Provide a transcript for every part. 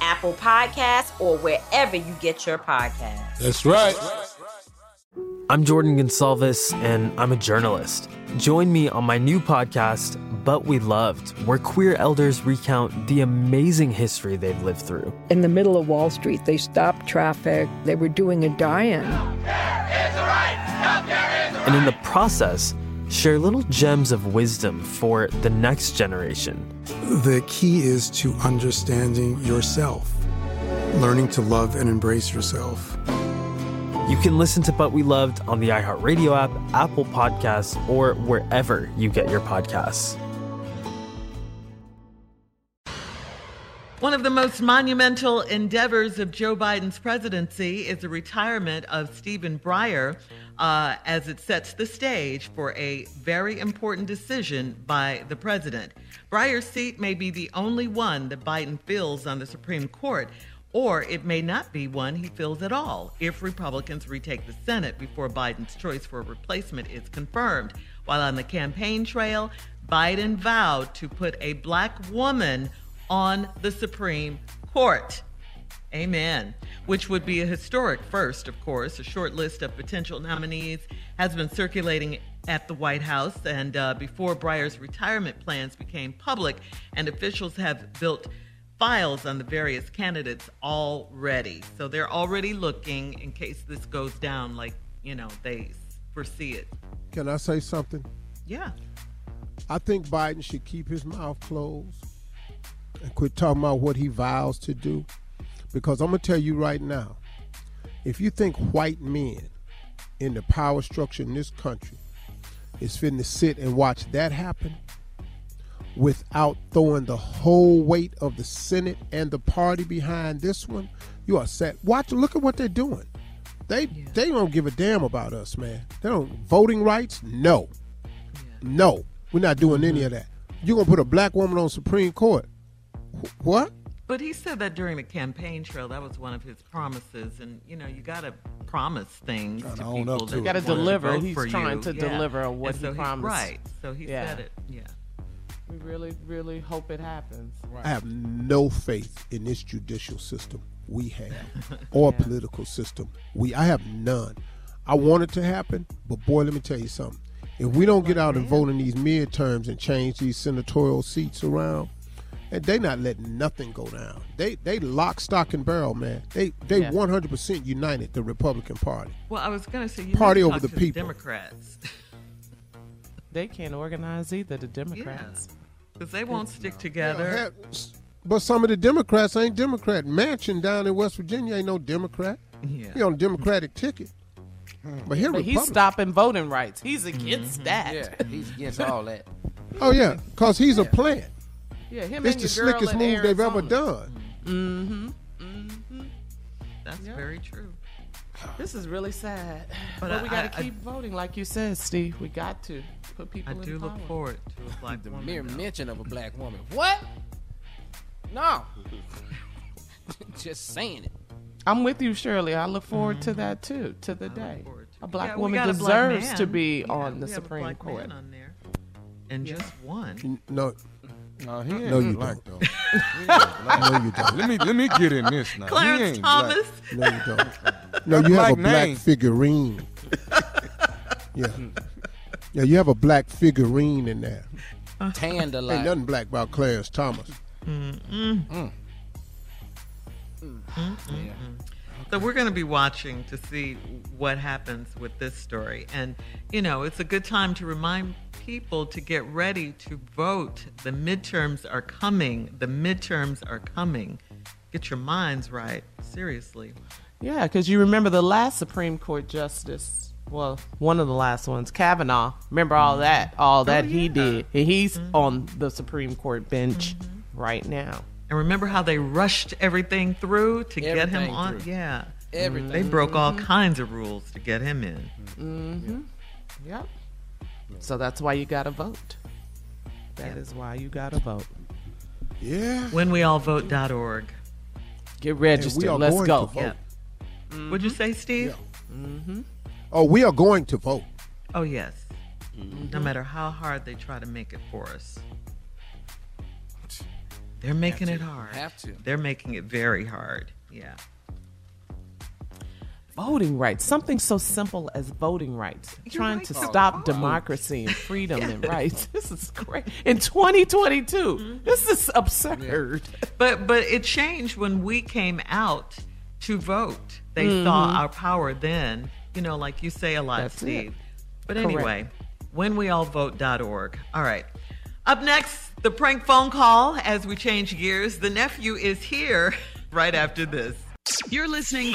Apple Podcasts, or wherever you get your podcasts. That's right. I'm Jordan Gonsalves, and I'm a journalist. Join me on my new podcast, But We Loved, where queer elders recount the amazing history they've lived through. In the middle of Wall Street, they stopped traffic, they were doing a die in. And in the process, share little gems of wisdom for the next generation. The key is to understanding yourself, learning to love and embrace yourself. You can listen to But We Loved on the iHeartRadio app, Apple Podcasts, or wherever you get your podcasts. One of the most monumental endeavors of Joe Biden's presidency is the retirement of Stephen Breyer uh, as it sets the stage for a very important decision by the president. Breyer's seat may be the only one that Biden fills on the Supreme Court, or it may not be one he fills at all if Republicans retake the Senate before Biden's choice for a replacement is confirmed. While on the campaign trail, Biden vowed to put a black woman on the Supreme Court. Amen. Which would be a historic first, of course. A short list of potential nominees has been circulating at the White House, and uh, before Breyer's retirement plans became public, and officials have built files on the various candidates already. So they're already looking in case this goes down like, you know, they foresee it. Can I say something? Yeah. I think Biden should keep his mouth closed and quit talking about what he vows to do. Because I'm going to tell you right now if you think white men in the power structure in this country is fitting to sit and watch that happen without throwing the whole weight of the Senate and the party behind this one, you are set. Watch, look at what they're doing. They yeah. they don't give a damn about us, man. They don't voting rights. No, yeah. no, we're not doing mm-hmm. any of that. You're gonna put a black woman on Supreme Court? What? But he said that during the campaign trail, that was one of his promises, and you know, you got to promise things gotta people. You got to deliver. He's trying you. to yeah. deliver on what so he promised. Right. So he yeah. said it. Yeah. We really, really hope it happens. Right. I have no faith in this judicial system we have, or yeah. political system. We, I have none. I want it to happen, but boy, let me tell you something. If we don't get out and vote in these midterms and change these senatorial seats around, and they not letting nothing go down. They they lock, stock, and barrel, man. They they one hundred percent united the Republican Party. Well, I was going to say you party over the the people. Democrats. they can't organize either. The Democrats. Because they won't stick together. But some of the Democrats ain't Democrat. Manchin down in West Virginia ain't no Democrat. Yeah. He on a Democratic ticket. But here, but he's stopping voting rights. He's against mm-hmm. that. Yeah, he's against all that. Oh yeah, cause he's yeah. a plant. Yeah, him it's and the slickest move Arizona. they've ever done. Mm-hmm. Mm-hmm. That's yeah. very true. This is really sad. But, but I, we got to keep I, voting, like you said, Steve. We got to put people. I do look forward to a black the woman. mere though. mention of a black woman. What? No. Just saying it. I'm with you, Shirley. I look forward mm-hmm. to that too. To the I day a black yeah, woman deserves black to be yeah, on the Supreme Court. On. And yeah. just one. No. No, he ain't no, you black don't. though. no, you don't. Let me let me get in this now. Clarence Thomas. Black. No, you don't. No, you have a black name. figurine. yeah. Yeah, you have a black figurine in there. Tanned a Ain't nothing black about Clarence Thomas. Mm-mm. Mm. Yeah. So we're going to be watching to see what happens with this story. And, you know, it's a good time to remind people to get ready to vote. The midterms are coming. The midterms are coming. Get your minds right. Seriously. Yeah, because you remember the last Supreme Court justice. Well, one of the last ones, Kavanaugh. Remember all that, all that oh, yeah. he did. And he's mm-hmm. on the Supreme Court bench mm-hmm. right now. And remember how they rushed everything through to everything get him on? Through. Yeah. Everything. They broke all mm-hmm. kinds of rules to get him in. Mm-hmm. Yep. So that's why you got to vote. That is why you got to vote. Yeah. Whenweallvote.org. Get registered. Let's go. Yeah. Mm-hmm. What'd you say, Steve? Yeah. Mm-hmm. Oh, we are going to vote. Oh, yes. Mm-hmm. No matter how hard they try to make it for us. They're making it hard. Have to. They're making it very hard. Yeah. Voting rights, something so simple as voting rights, You're trying right to stop democracy and freedom yes. and rights. This is great. In 2022, mm-hmm. this is absurd. Yeah. But but it changed when we came out to vote. They mm-hmm. saw our power then. You know, like you say a lot, That's Steve. It. But anyway, whenweallvote.org. All right. Up next, the prank phone call as we change gears. The nephew is here right after this. You're listening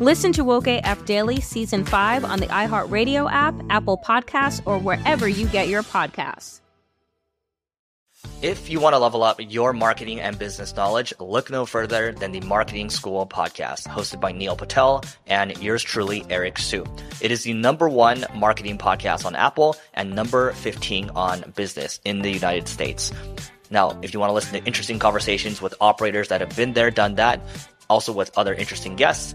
Listen to Woke AF Daily Season 5 on the iHeartRadio app, Apple Podcasts, or wherever you get your podcasts. If you want to level up your marketing and business knowledge, look no further than the Marketing School podcast, hosted by Neil Patel and yours truly, Eric Siu. It is the number one marketing podcast on Apple and number 15 on business in the United States. Now, if you want to listen to interesting conversations with operators that have been there, done that, also with other interesting guests,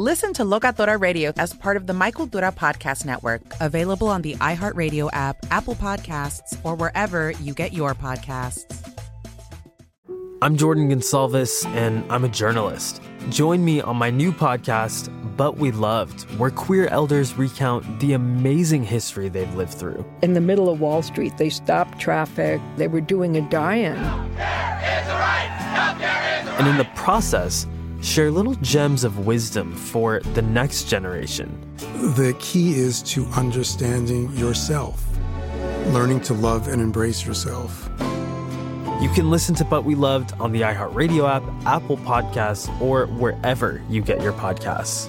Listen to Locatora Radio as part of the My Cultura Podcast Network, available on the iHeartRadio app, Apple Podcasts, or wherever you get your podcasts. I'm Jordan Gonsalves, and I'm a journalist. Join me on my new podcast, But We Loved, where queer elders recount the amazing history they've lived through. In the middle of Wall Street, they stopped traffic, they were doing a die in. And in the process, share little gems of wisdom for the next generation. The key is to understanding yourself, learning to love and embrace yourself. You can listen to But We Loved on the iHeartRadio app, Apple Podcasts, or wherever you get your podcasts.